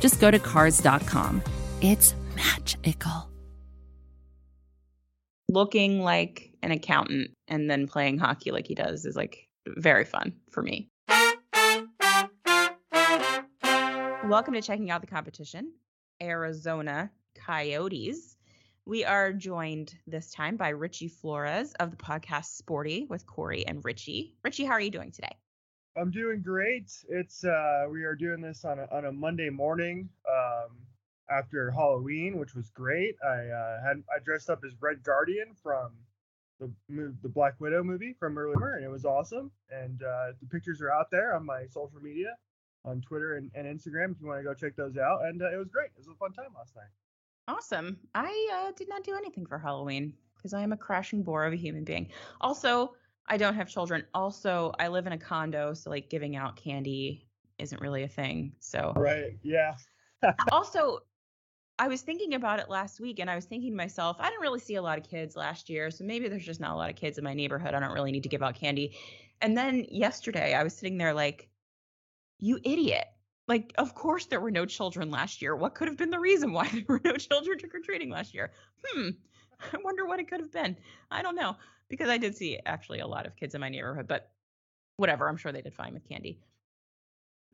just go to Cars.com. It's magical looking like an accountant and then playing hockey like he does is like very fun for me. Welcome to checking out the competition, Arizona Coyotes. We are joined this time by Richie Flores of the podcast Sporty with Cari and Richie. Richie, how are you doing today? I'm doing great. It's uh we are doing this on a on a Monday morning. Um after Halloween, which was great. I uh, had I dressed up as Red Guardian from the the Black Widow movie from earlier, and it was awesome. And uh, the pictures are out there on my social media, on Twitter and, and Instagram. If you want to go check those out, and uh, it was great. It was a fun time last night. Awesome. I uh, did not do anything for Halloween because I am a crashing bore of a human being. Also, I don't have children. Also, I live in a condo, so like giving out candy isn't really a thing. So right, yeah. also, I was thinking about it last week and I was thinking to myself, I didn't really see a lot of kids last year. So maybe there's just not a lot of kids in my neighborhood. I don't really need to give out candy. And then yesterday I was sitting there like, you idiot. Like, of course there were no children last year. What could have been the reason why there were no children trick or treating last year? Hmm. I wonder what it could have been. I don't know. Because I did see actually a lot of kids in my neighborhood, but whatever. I'm sure they did fine with candy.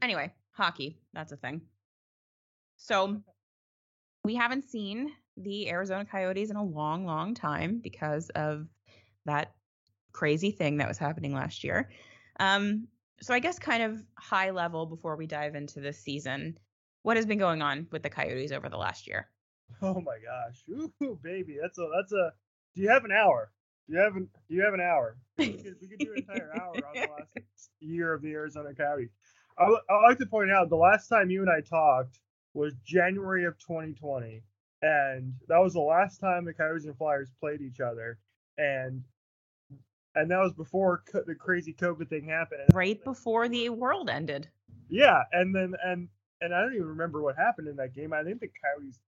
Anyway, hockey. That's a thing. So we haven't seen the Arizona Coyotes in a long, long time because of that crazy thing that was happening last year. Um, so I guess kind of high level before we dive into this season, what has been going on with the Coyotes over the last year? Oh my gosh, ooh baby, that's a that's a. Do you have an hour? You have an you have an hour? We could, we could do an entire hour on the last year of the Arizona Coyotes. I, I like to point out the last time you and I talked was January of 2020, and that was the last time the Coyotes and Flyers played each other, and and that was before co- the crazy COVID thing happened. Right before the world ended. Yeah, and then and and I don't even remember what happened in that game. I think the Coyotes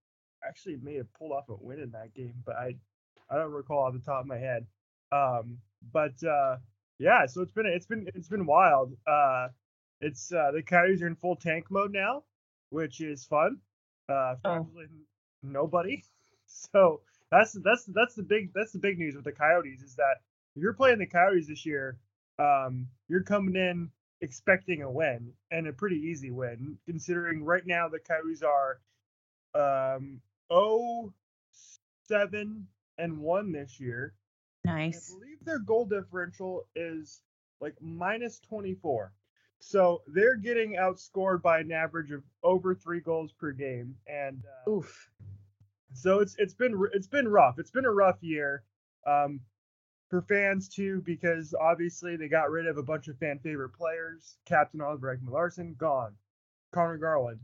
actually may have pulled off a win in that game, but I I don't recall off the top of my head. Um, but uh, yeah, so it's been it's been it's been wild. Uh, it's uh, the Coyotes are in full tank mode now, which is fun. Uh, oh. nobody. So that's that's that's the big that's the big news with the Coyotes is that if you're playing the Coyotes this year, um, you're coming in expecting a win and a pretty easy win, considering right now the Coyotes are um 0 7 and 1 this year. Nice. I believe their goal differential is like minus 24. So they're getting outscored by an average of over three goals per game, and uh, oof. So it's it's been it's been rough. It's been a rough year um, for fans too, because obviously they got rid of a bunch of fan favorite players. Captain Oliver Ekman-Larsson gone. Conor Garland,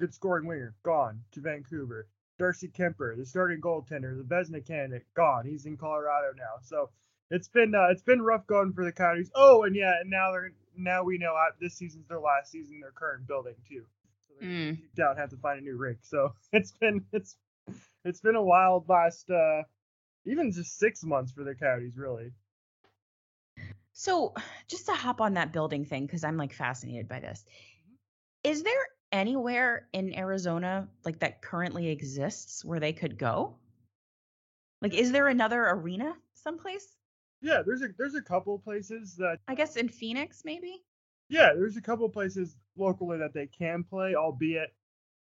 good scoring winger, gone to Vancouver. Darcy Kuemper, the starting goaltender, the Vezina candidate, gone. He's in Colorado now. So it's been uh, it's been rough going for the Coyotes. Oh, and yeah, and now they're now we know this season's their last season in their current building too. So they mm. kicked out, have to find a new rink. So it's been it's it's been a wild last uh even just six months for the Coyotes, really. So just to hop on that building thing, because I'm like fascinated by this. Mm-hmm. Is there anywhere in Arizona like that currently exists where they could go? Like, is there another arena someplace? Yeah, there's a there's a couple places that I guess in Phoenix maybe. Yeah, there's a couple places locally that they can play, albeit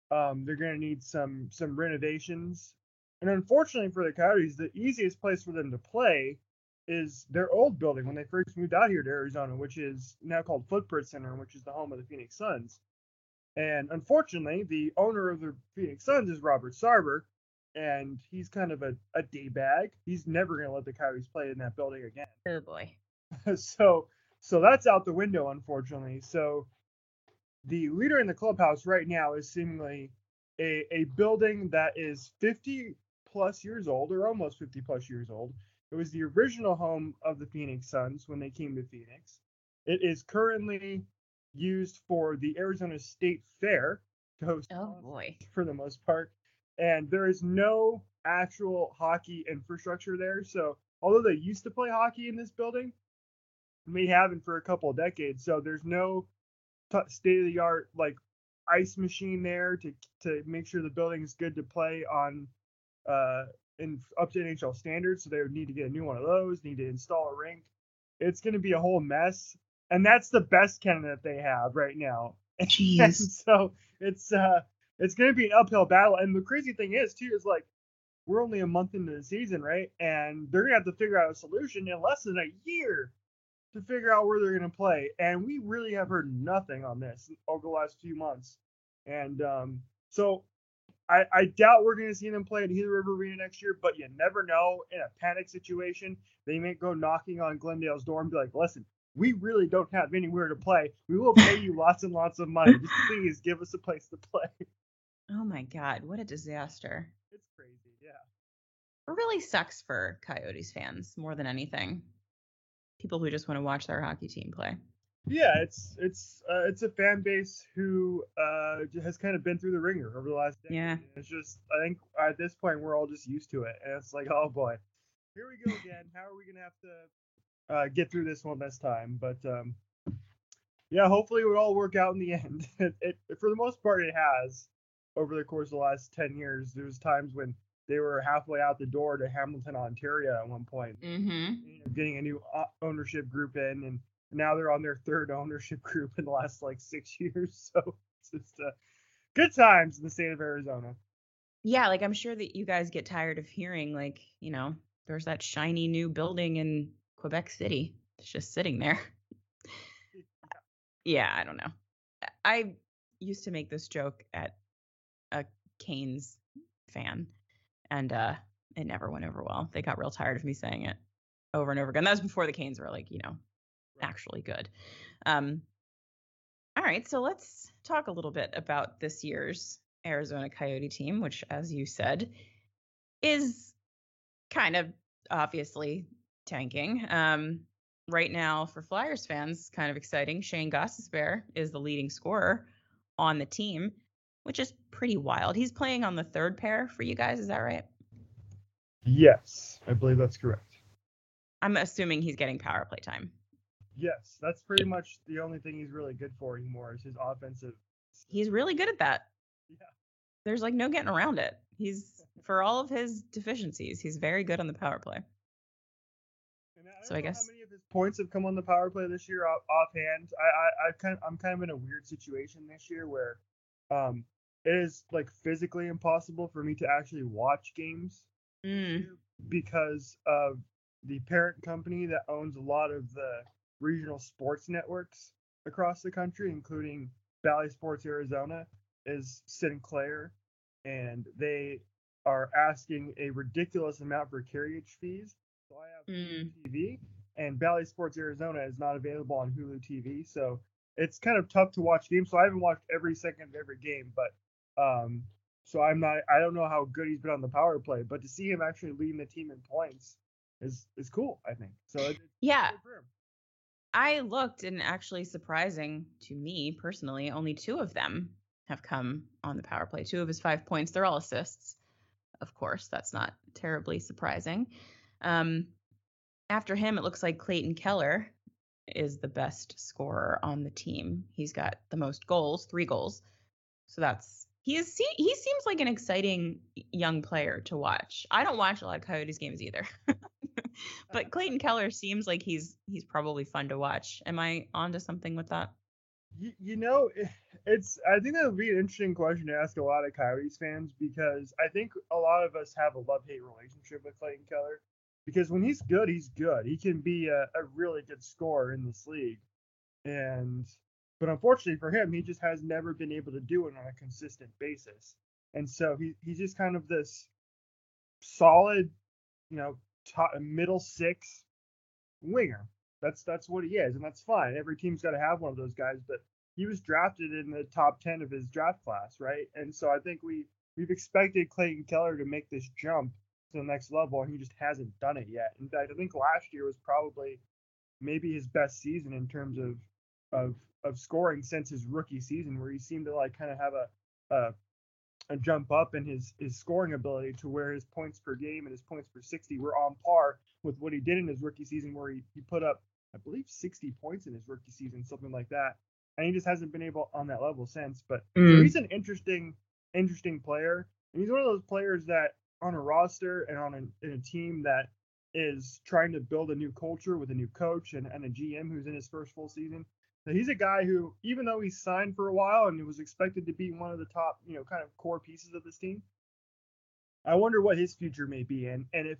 um, they're going to need some some renovations. And unfortunately for the Coyotes, the easiest place for them to play is their old building when they first moved out here to Arizona, which is now called Footprint Center, which is the home of the Phoenix Suns. And unfortunately, the owner of the Phoenix Suns is Robert Sarver, and he's kind of a, a d bag. He's never going to let the Coyotes play in that building again. Oh boy. so so that's out the window, unfortunately. So the leader in the clubhouse right now is seemingly a, a building that is 50 plus years old, or almost 50 plus years old. It was the original home of the Phoenix Suns when they came to Phoenix. It is currently used for the Arizona State Fair to host Oh boy. for the most part. And there is no actual hockey infrastructure there. So although they used to play hockey in this building, we haven't for a couple of decades. So there's no t- state of the art like ice machine there to to make sure the building is good to play on uh in up to NHL standards. So they would need to get a new one of those, need to install a rink. It's going to be a whole mess, and that's the best candidate they have right now. And Jeez. so it's uh it's going to be an uphill battle. And the crazy thing is too is like we're only a month into the season, right? And they're gonna have to figure out a solution in less than a year to figure out where they're gonna play. And we really have heard nothing on this over the last few months. And um, so I, I doubt we're gonna see them play at Gila River Arena next year, but you never know. In a panic situation, they may go knocking on Glendale's door and be like, listen, we really don't have anywhere to play. We will pay you lots and lots of money. Just please give us a place to play. Oh my god, what a disaster. It's crazy, yeah. It really sucks for Coyotes fans more than anything. People who just want to watch their hockey team play. Yeah, it's it's uh, it's a fan base who uh has kind of been through the ringer over the last decade. Yeah. It's just I think at this point we're all just used to it, and it's like oh boy, here we go again. How are we gonna have to uh, get through this one this time? But um, yeah, hopefully it would all work out in the end. It, it for the most part it has over the course of the last ten years. There was times when they were halfway out the door to Hamilton, Ontario at one point Mm-hmm. you know, getting a new ownership group in, and now they're on their third ownership group in the last like six years. So it's just uh, good times in the state of Arizona. Yeah, like I'm sure that you guys get tired of hearing like, you know, there's that shiny new building in Quebec City. It's just sitting there. yeah, I don't know. I used to make this joke at a Canes fan, and uh, it never went over well. They got real tired of me saying it over and over again. That was before the Canes were like, you know, actually good. Um, all right, so let's talk a little bit about this year's Arizona Coyote team, which, as you said, is kind of obviously tanking. Um, right now, for Flyers fans, kind of exciting. Shayne Gostisbehere is the leading scorer on the team, which is pretty wild. He's playing on the third pair for you guys. Is that right? Yes, I believe that's correct. I'm assuming he's getting power play time. Yes, that's pretty much the only thing he's really good for anymore is his offensive. He's really good at that. Yeah. There's like no getting around it. He's for all of his deficiencies, he's very good on the power play. I So I guess- how many of his points have come on the power play this year off, offhand. I, I, I kind of, I'm kind of in a weird situation this year where, um, it is like physically impossible for me to actually watch games Mm. because of the parent company that owns a lot of the regional sports networks across the country, including Bally Sports Arizona, is Sinclair, and they are asking a ridiculous amount for carriage fees. So I have Mm. TV, and Bally Sports Arizona is not available on Hulu TV, so it's kind of tough to watch games. So I haven't watched every second of every game, but um, so I'm not. I don't know how good he's been on the power play, but to see him actually leading the team in points is is cool. I think so. It, Yeah, good for him. I looked and actually surprising to me personally, only two of them have come on the power play. Two of his five points, they're all assists. Of course, that's not terribly surprising. Um, after him, it looks like Clayton Keller is the best scorer on the team. He's got the most goals, three goals. So that's he is he, seems like an exciting young player to watch. I don't watch a lot of Coyotes games either. but Clayton Keller seems like he's he's probably fun to watch. Am I onto something with that? You, you know, eh, it's. I think that would be an interesting question to ask a lot of Coyotes fans because I think a lot of us have a love hate relationship with Clayton Keller. Because when he's good, he's good. He can be a, a really good scorer in this league, and but unfortunately for him, he just has never been able to do it on a consistent basis. And so he he's just kind of this solid, you know, top, middle six winger. That's that's what he is, and that's fine. Every team's got to have one of those guys, but he was drafted in the top 10 of his draft class, right? And so I think we we've expected Clayton Keller to make this jump to the next level, and he just hasn't done it yet. In fact, I think last year was probably maybe his best season in terms of of of scoring since his rookie season, where he seemed to like kind of have a a, a jump up in his his scoring ability to where his points per game and his points per 60 were on par with what he did in his rookie season, where he, he put up I believe 60 points in his rookie season, something like that. And he just hasn't been able on that level since. But mm. so he's an interesting, interesting player. And he's one of those players that on a roster and on a, in a team that is trying to build a new culture with a new coach and, and a GM who's in his first full season. So he's a guy who, even though he's signed for a while and it was expected to be one of the top, you know, kind of core pieces of this team, I wonder what his future may be. And and if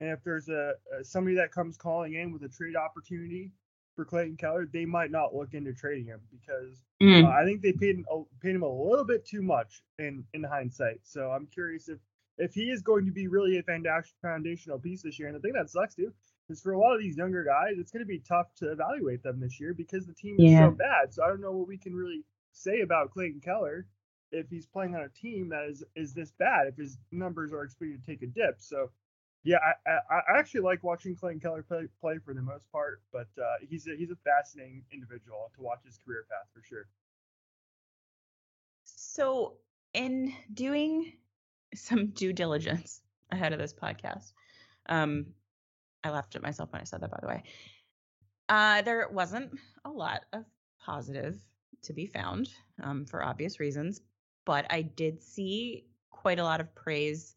and if there's a, a somebody that comes calling in with a trade opportunity for Clayton Keller, they might not look into trading him because mm. uh, I think they paid him, paid him a little bit too much in in hindsight. So I'm curious if if he is going to be really a foundational piece this year. And the thing that sucks too is for a lot of these younger guys, it's going to be tough to evaluate them this year because the team is yeah. so bad. So I don't know what we can really say about Clayton Keller if he's playing on a team that is is this bad. If his numbers are expected to take a dip. So yeah, I, I, I, actually like watching Clayton Keller play, play for the most part, but uh, he's a, he's a fascinating individual to watch his career path for sure. So, in doing some due diligence ahead of this podcast, um, I laughed at myself when I said that, by the way. Uh, there wasn't a lot of positive to be found um, for obvious reasons, but I did see quite a lot of praise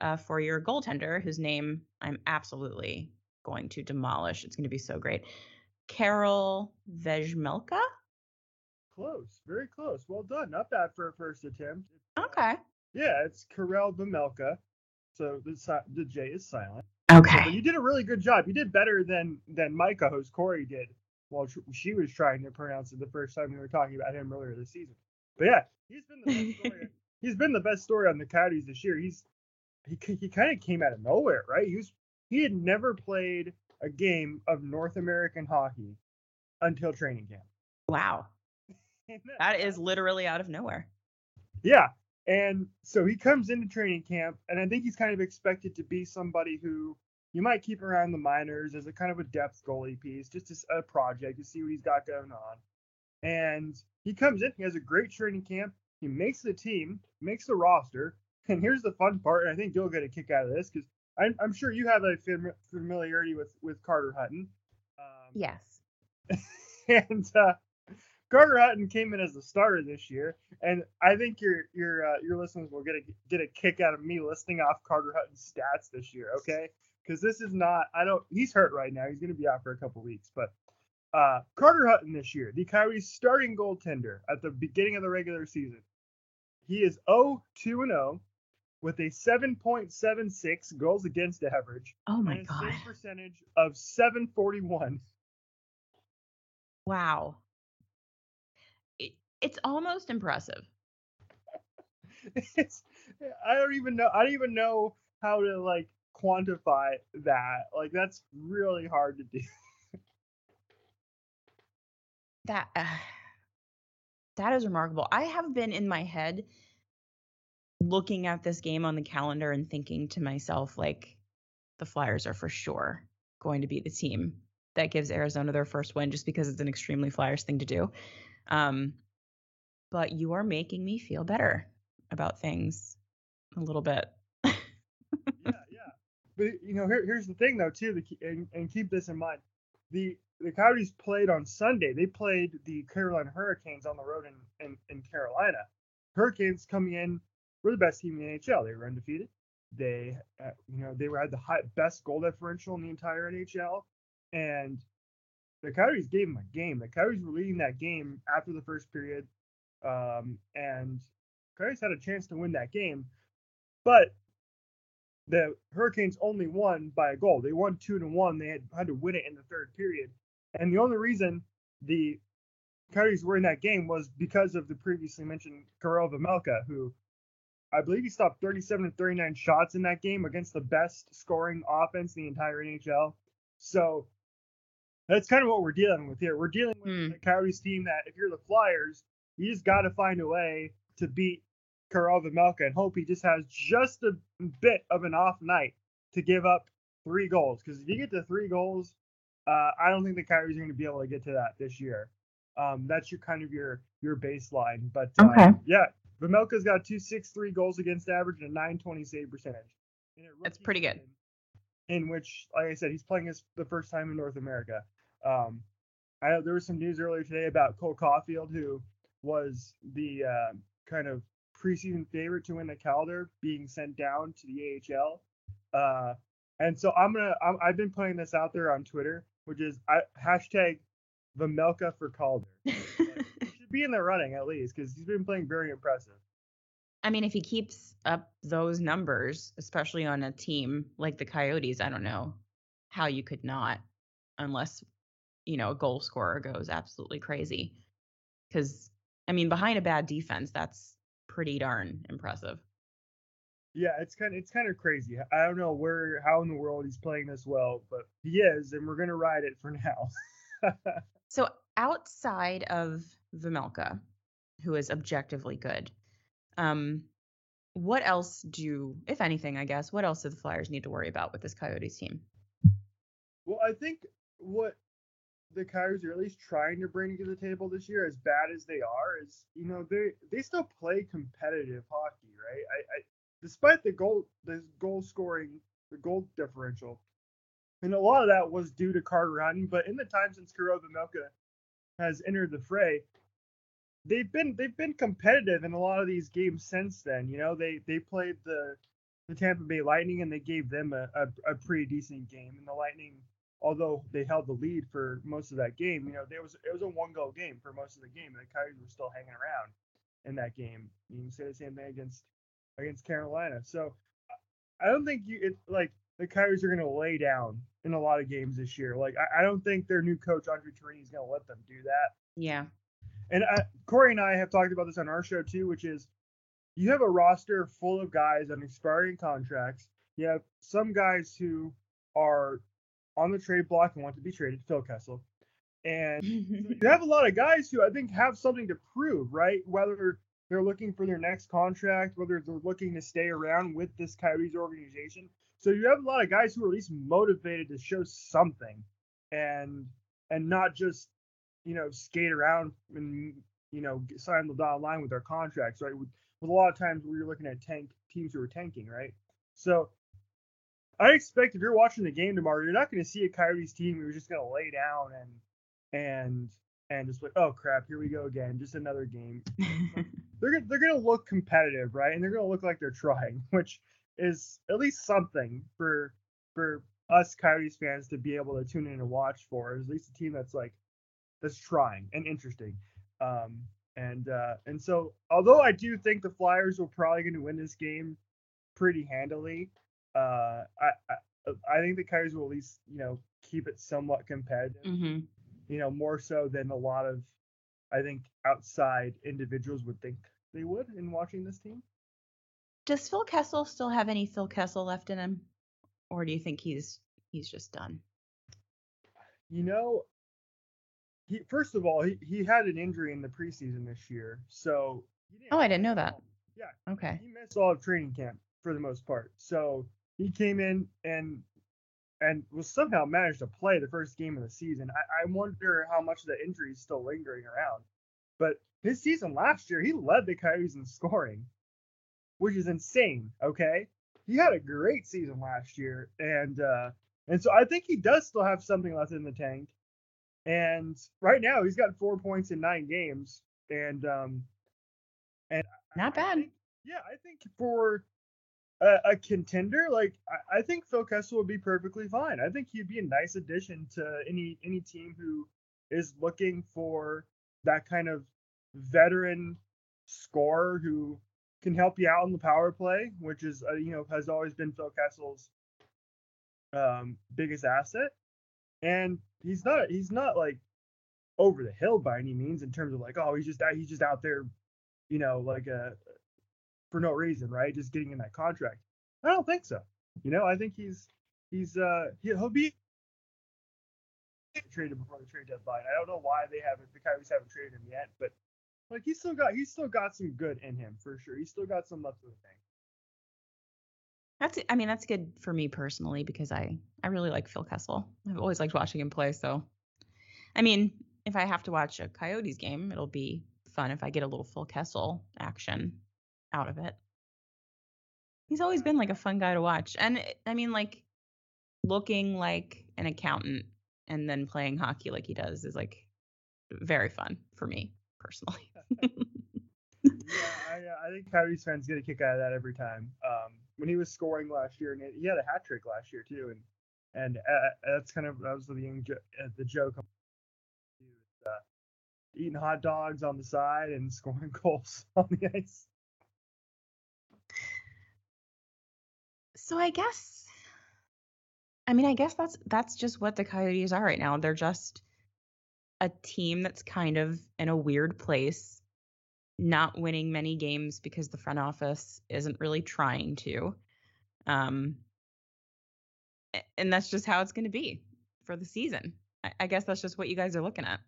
uh, for your goaltender, whose name I'm absolutely going to demolish. It's going to be so great. Carol Vejmelka? Close, very close. Well done. Not bad for a first attempt. Okay. Yeah, it's Karel Vejmelka. So the the J is silent. Okay. So, you did a really good job. You did better than than micah host Cari did while she was trying to pronounce it the first time we were talking about him earlier this season. But yeah, he's been the best story. he's been the best story on the Coyotes this year. He's he he kind of came out of nowhere, right? He was he had never played a game of North American hockey until training camp. Wow. that is literally out of nowhere. Yeah. And so he comes into training camp, and I think he's kind of expected to be somebody who you might keep around the minors as a kind of a depth goalie piece, just as a project to see what he's got going on. And he comes in, he has a great training camp, he makes the team, makes the roster, and here's the fun part, and I think you'll get a kick out of this because I'm, I'm, sure you have a fam- familiarity with with Carter Hutton. Um, yes. and uh, Carter Hutton came in as the starter this year, and I think your your uh, your listeners will get a get a kick out of me listing off Carter Hutton's stats this year, okay? Because this is not I don't he's hurt right now. He's going to be out for a couple weeks, but uh, Carter Hutton this year, the Coyotes starting goaltender at the beginning of the regular season, he is 0 2 and 0 with a 7.76 goals against average. Oh my and a god. Save percentage of 741. Wow. It, it's almost impressive. it's I don't even know I don't even know how to like quantify that. Like that's really hard to do. that uh, that is remarkable. I have been in my head looking at this game on the calendar and thinking to myself, like, the Flyers are for sure going to be the team that gives Arizona their first win just because it's an extremely Flyers thing to do. Um, but you are making me feel better about things a little bit. yeah, yeah. But you know, here, here's the thing though, too, the, and, and keep this in mind: the the Coyotes played on Sunday. They played the Carolina Hurricanes on the road in in, in Carolina. Hurricanes coming in were the best team in the NHL. They were undefeated. They, uh, you know, they had the high, best goal differential in the entire NHL, and the Coyotes gave them a game. The Coyotes were leading that game after the first period, um, and Coyotes had a chance to win that game, but the Hurricanes only won by a goal. They won two to one. They had, had to win it in the third period, and the only reason the Coyotes were in that game was because of the previously mentioned Karel Vejmelka, who I believe he stopped 37 to 39 shots in that game against the best scoring offense in the entire NHL. So that's kind of what we're dealing with here. We're dealing with Hmm. a Coyotes team that, if you're the Flyers, you just got to find a way to beat Karel Vejmelka and hope he just has just a bit of an off night to give up three goals. Because if you get to three goals, uh, I don't think the Coyotes are going to be able to get to that this year. Um, that's your kind of your your baseline. But uh, Okay. yeah, Vejmelka's got two six three goals against average and a nine twenty save percentage. In a That's pretty good. season In which, like I said, he's playing his the first time in North America. Um, I there was some news earlier today about Cole Caufield, who was the uh, kind of preseason favorite to win the Calder, being sent down to the AHL. Uh, and so I'm gonna I'm, I've been putting this out there on Twitter, which is I, hashtag Vejmelka for Calder. He should be in the running at least because he's been playing very impressive. I mean, if he keeps up those numbers, especially on a team like the Coyotes, I don't know how you could not, unless you know a goal scorer goes absolutely crazy. Because I mean, behind a bad defense, that's pretty darn impressive. Yeah, it's kind of it's kind of crazy. I don't know where how in the world he's playing this well, but he is, and we're gonna ride it for now. So outside of Vejmelka, who is objectively good, um, what else do, if anything, I guess, what else do the Flyers need to worry about with this Coyotes team? well, I think what the Coyotes are at least trying to bring to the table this year, as bad as they are, is you know they they still play competitive hockey, right? I, I despite the goal the goal scoring the goal differential, and a lot of that was due to Carter Hutton, but in the time since Kuro Melka has entered the fray, they've been they've been competitive in a lot of these games since then. You know, they they played the the Tampa Bay Lightning and they gave them a, a, a pretty decent game. And the Lightning, although they held the lead for most of that game, you know, there was it was a one goal game for most of the game. And the Coyotes were still hanging around in that game. You can say the same thing against against Carolina. So I don't think you it like the Coyotes are gonna lay down in a lot of games this year. Like I, I don't think their new coach Andre Tourigny is gonna let them do that. Yeah. And uh, Cari and I have talked about this on our show too, which is you have a roster full of guys on expiring contracts. You have some guys who are on the trade block and want to be traded, to Phil Kessel. And you have a lot of guys who I think have something to prove, right? Whether they're looking for their next contract, whether they're looking to stay around with this Coyotes organization. So you have a lot of guys who are at least motivated to show something and and not just you know, skate around and you know sign the dotted line with their contracts, right? With, with a lot of times where you're looking at tank teams who are tanking, right? So I expect if you're watching the game tomorrow, you're not going to see a Coyotes team who's just going to lay down and and and just like, oh crap, here we go again, just another game. They're they're going to look competitive, right? And they're going to look like they're trying, which is at least something for for us Coyotes fans to be able to tune in and watch for. At least a team that's like that's trying and interesting. Um, and uh, and so although I do think the Flyers are probably going to win this game pretty handily, uh, I, I I think the Coyotes will at least you know keep it somewhat competitive. hmm You know more so than a lot of I think outside individuals would think they would in watching this team. Does Phil Kessel still have any Phil Kessel left in him, or do you think he's he's just done? You know, he first of all he, he had an injury in the preseason this year, so he Oh, I didn't know that. Yeah, Okay. he missed all of training camp for the most part. So he came in and and was somehow managed to play the first game of the season. I, I wonder how much of the injury is still lingering around. But his season last year, he led the Coyotes in scoring, which is insane. Okay, he had a great season last year, and uh, and so I think he does still have something left in the tank. And right now, he's got four points in nine games, and um, and Not I bad. think- yeah, I think for a, a contender, like I, I think Phil Kessel would be perfectly fine. I think he'd be a nice addition to any any team who is looking for that kind of veteran scorer who can help you out on the power play, which is uh, you know has always been Phil Kessel's um, biggest asset. And he's not he's not like over the hill by any means in terms of like oh he's just out he's just out there you know like a for no reason right just getting in that contract i don't think so you know i think he's he's uh he- he'll be traded before the trade deadline. I don't know why they haven't the Coyotes haven't traded him yet, but like he's still got he's still got some good in him for sure. He's still got some left in the tank. That's I mean that's good for me personally because I I really like Phil Kessel. I've always liked watching him play. So, I mean, if I have to watch a Coyotes game, it'll be fun if I get a little Phil Kessel action out of it. He's always been like a fun guy to watch, and I mean like looking like an accountant and then playing hockey like he does is like very fun for me personally. yeah, I, uh, I think Coyotes fans get a kick out of that every time. Um, when he was scoring last year, and he had a hat trick last year too, and and uh, that's kind of that was the young jo- uh, the joke. Uh, eating hot dogs on the side and scoring goals on the ice. So I guess I mean I guess that's that's just what the Coyotes are right now. They're just a team that's kind of in a weird place, not winning many games because the front office isn't really trying to. Um, and that's just how it's going to be for the season. I, I guess that's just what you guys are looking at.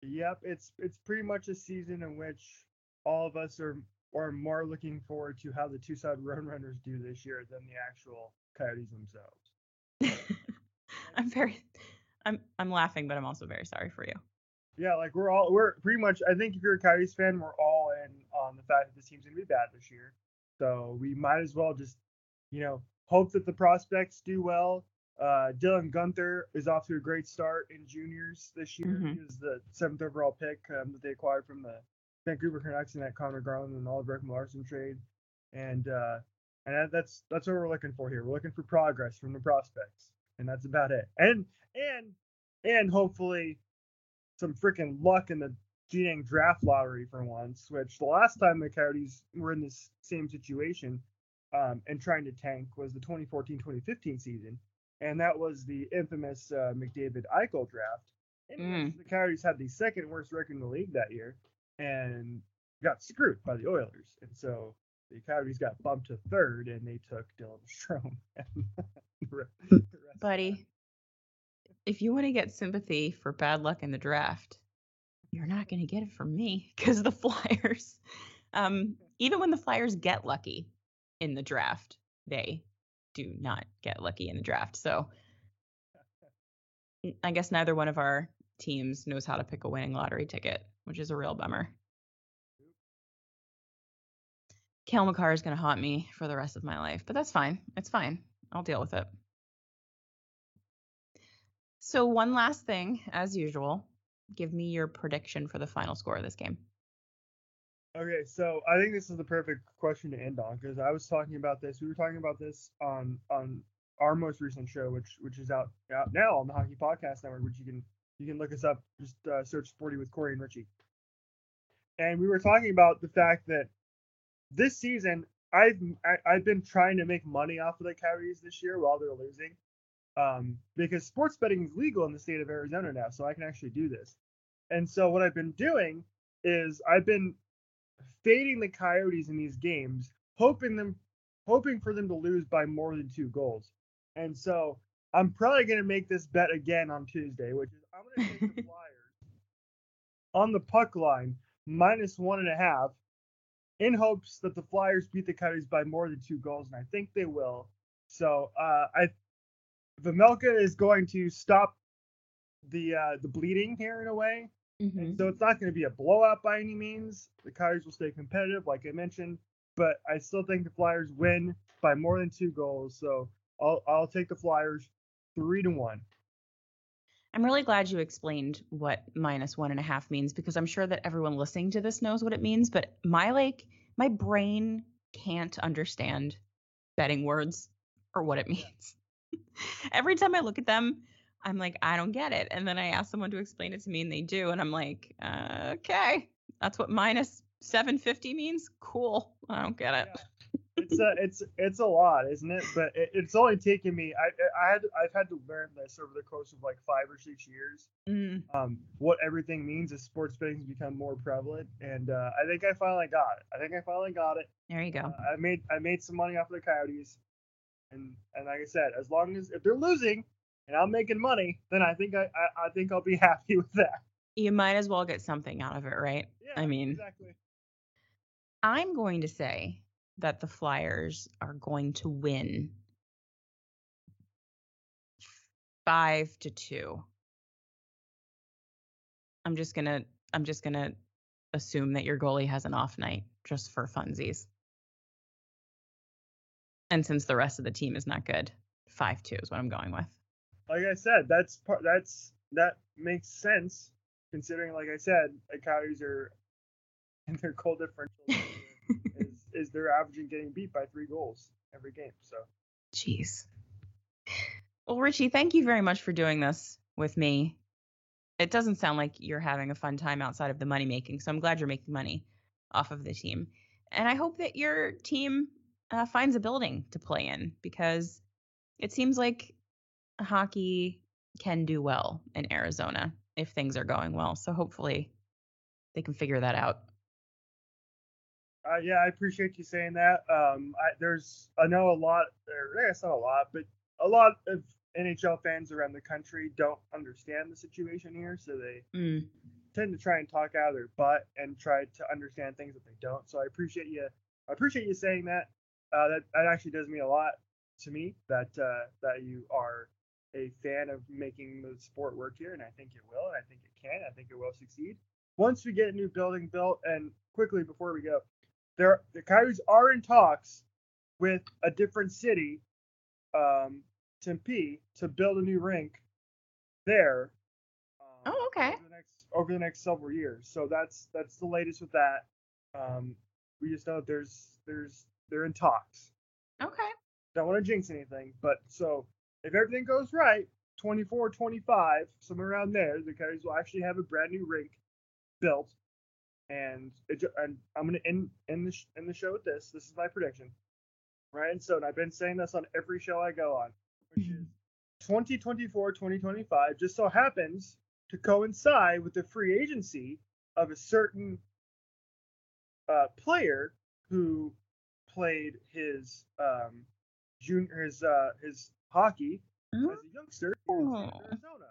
Yep, it's it's pretty much a season in which all of us are are more looking forward to how the Tucson Roadrunners do this year than the actual Coyotes themselves. I'm very I'm I'm laughing, but I'm also very sorry for you. Yeah, like we're all we're pretty much. I think if you're a Coyotes fan, we're all in on the fact that this team's gonna be bad this year. So we might as well just, you know, hope that the prospects do well. Uh, Dylan Guenther is off to a great start in juniors this year. Mhm. He was the seventh overall pick um, that they acquired from the Vancouver Canucks in that Conor Garland and Oliver Larsson trade, and uh, and that's that's what we're looking for here. We're looking for progress from the prospects, and that's about it. And and and hopefully some freaking luck in the Genang draft lottery for once. Which the last time the Coyotes were in this same situation um, and trying to tank was the 2014-2015 season, and that was the infamous uh, McDavid Eichel draft. Mm. the Coyotes had the second worst record in the league that year and got screwed by the Oilers. And so the Coyotes got bumped to third and they took Dylan Strome. The re- the rest is Buddy, if you want to get sympathy for bad luck in the draft, you're not going to get it from me because the Flyers, um, even when the Flyers get lucky in the draft, they do not get lucky in the draft. So I guess neither one of our teams knows how to pick a winning lottery ticket, which is a real bummer. Cale Makar is going to haunt me for the rest of my life, but that's fine. It's fine. I'll deal with it. So, one last thing, as usual, give me your prediction for the final score of this game. Okay, so I think this is the perfect question to end on because I was talking about this. We were talking about this on on our most recent show, which which is out out now on the Hockey Podcast Network, which you can you can look us up. Just uh, search Sporty with Cari and Richie. And we were talking about the fact that this season I've I, I've been trying to make money off of the Coyotes this year while they're losing, um, because sports betting is legal in the state of Arizona now, so I can actually do this. And so what I've been doing is I've been fading the Coyotes in these games, hoping them hoping for them to lose by more than two goals. And so I'm probably gonna make this bet again on Tuesday, which is I'm gonna take the Flyers on the puck line minus one and a half in hopes that the Flyers beat the Coyotes by more than two goals, and I think they will. So uh, I Vejmelka is going to stop the uh, the bleeding here in a way. Mm-hmm. So it's not going to be a blowout by any means. The Coyotes will stay competitive, like I mentioned, but I still think the Flyers win by more than two goals. So I'll I'll take the Flyers three to one. I'm really glad you explained what minus one and a half means because I'm sure that everyone listening to this knows what it means, but my like my brain can't understand betting words or what it means. Every time I look at them, I'm like, I don't get it. And then I ask someone to explain it to me and they do. And I'm like, uh, okay, that's what minus 750 means. Cool. I don't get it. It's a it's it's a lot, isn't it? But it, it's only taken me. I I had I've had to learn this over the course of like five or six years. Mm, Um, what everything means as sports betting's become more prevalent, and uh, I think I finally got it. I think I finally got it. there you go. Uh, I made I made some money off of the Coyotes, and and like I said, as long as if they're losing, and I'm making money, then I think I, I, I think I'll be happy with that. You might as well get something out of it, right? Yeah, I mean, exactly. I'm going to say that the Flyers are going to win five to two. I'm just gonna I'm just gonna assume that your goalie has an off night just for funsies. And since the rest of the team is not good, five two is what I'm going with. Like I said, that's part. That's that makes sense considering, like I said, the Coyotes are and their goal differential is is they're averaging getting beat by three goals every game. So Jeez. Well, Richie, thank you very much for doing this with me. It doesn't sound like you're having a fun time outside of the money making, so I'm glad you're making money off of the team. And I hope that your team uh, finds a building to play in because it seems like hockey can do well in Arizona if things are going well. So hopefully they can figure that out. Uh, yeah, I appreciate you saying that. Um, I, there's, I know a lot, or I guess not a lot, but a lot of NHL fans around the country don't understand the situation here, so they Mm. tend to try and talk out of their butt and try to understand things that they don't. So I appreciate you. I appreciate you saying that. Uh, that that actually does mean a lot to me. That uh, that you are a fan of making the sport work here, and I think it will, and I think it can. I think it will succeed once we get a new building built. And quickly before we go, there the Coyotes are in talks with a different city, um, Tempe, to build a new rink there. um, Oh, okay. Over the next over the next several years. So that's that's the latest with that. Um, we just know there's there's they're in talks. Okay. Don't want to jinx anything, but so if everything goes right, 24, 25, somewhere around there, the Coyotes will actually have a brand new rink built. And it, and I'm gonna end end the sh- end the show with this. This is my prediction. Ryan Stone. I've been saying this on every show I go on, which is 2024, 2025. Just so happens to coincide with the free agency of a certain uh, player who played his um, junior his uh, his hockey as a youngster in Oh. Arizona.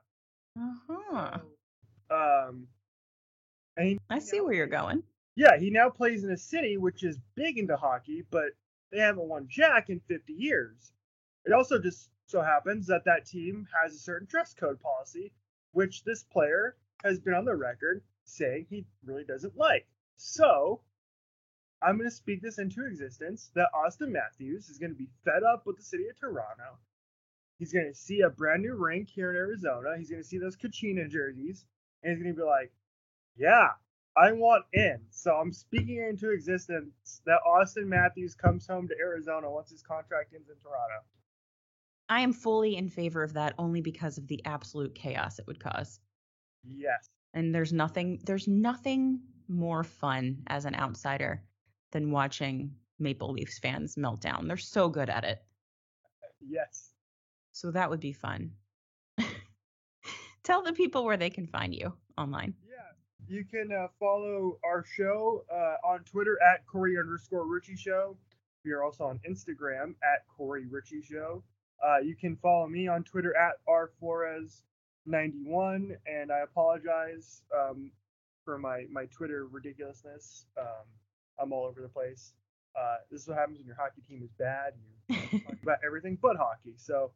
Uh-huh. So, um, and I see now where you're going. Yeah, he now plays in a city which is big into hockey, but they haven't won jack in 50 years. It also just so happens that that team has a certain dress code policy, which this player has been on the record saying he really doesn't like. So, I'm going to speak this into existence that Auston Matthews is going to be fed up with the city of Toronto. He's going to see a brand new rink here in Arizona. He's going to see those Kachina jerseys, and he's going to be like, yeah, I want in. So I'm speaking into existence that Auston Matthews comes home to Arizona once his contract ends in Toronto. I am fully in favor of that only because of the absolute chaos it would cause. Yes. And there's nothing there's nothing more fun as an outsider than watching Maple Leafs fans melt down. They're so good at it. Yes. So that would be fun. Tell the people where they can find you online. You can uh, follow our show uh, on Twitter at Cari underscore Richie Show. We are also on Instagram at Cari Richie Show. Uh, you can follow me on Twitter at rflores91, and I apologize um, for my, my Twitter ridiculousness. Um, I'm all over the place. Uh, this is what happens when your hockey team is bad. You talk about everything but hockey. So,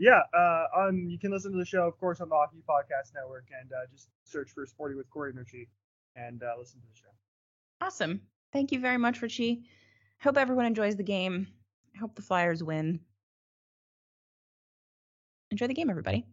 yeah, uh, on you can listen to the show, of course, on the Hockey Podcast Network, and uh, just search for Sporty with Cari and Richie and uh, listen to the show. Awesome. Thank you very much, Richie. Hope everyone enjoys the game. I hope the Flyers win. Enjoy the game, everybody.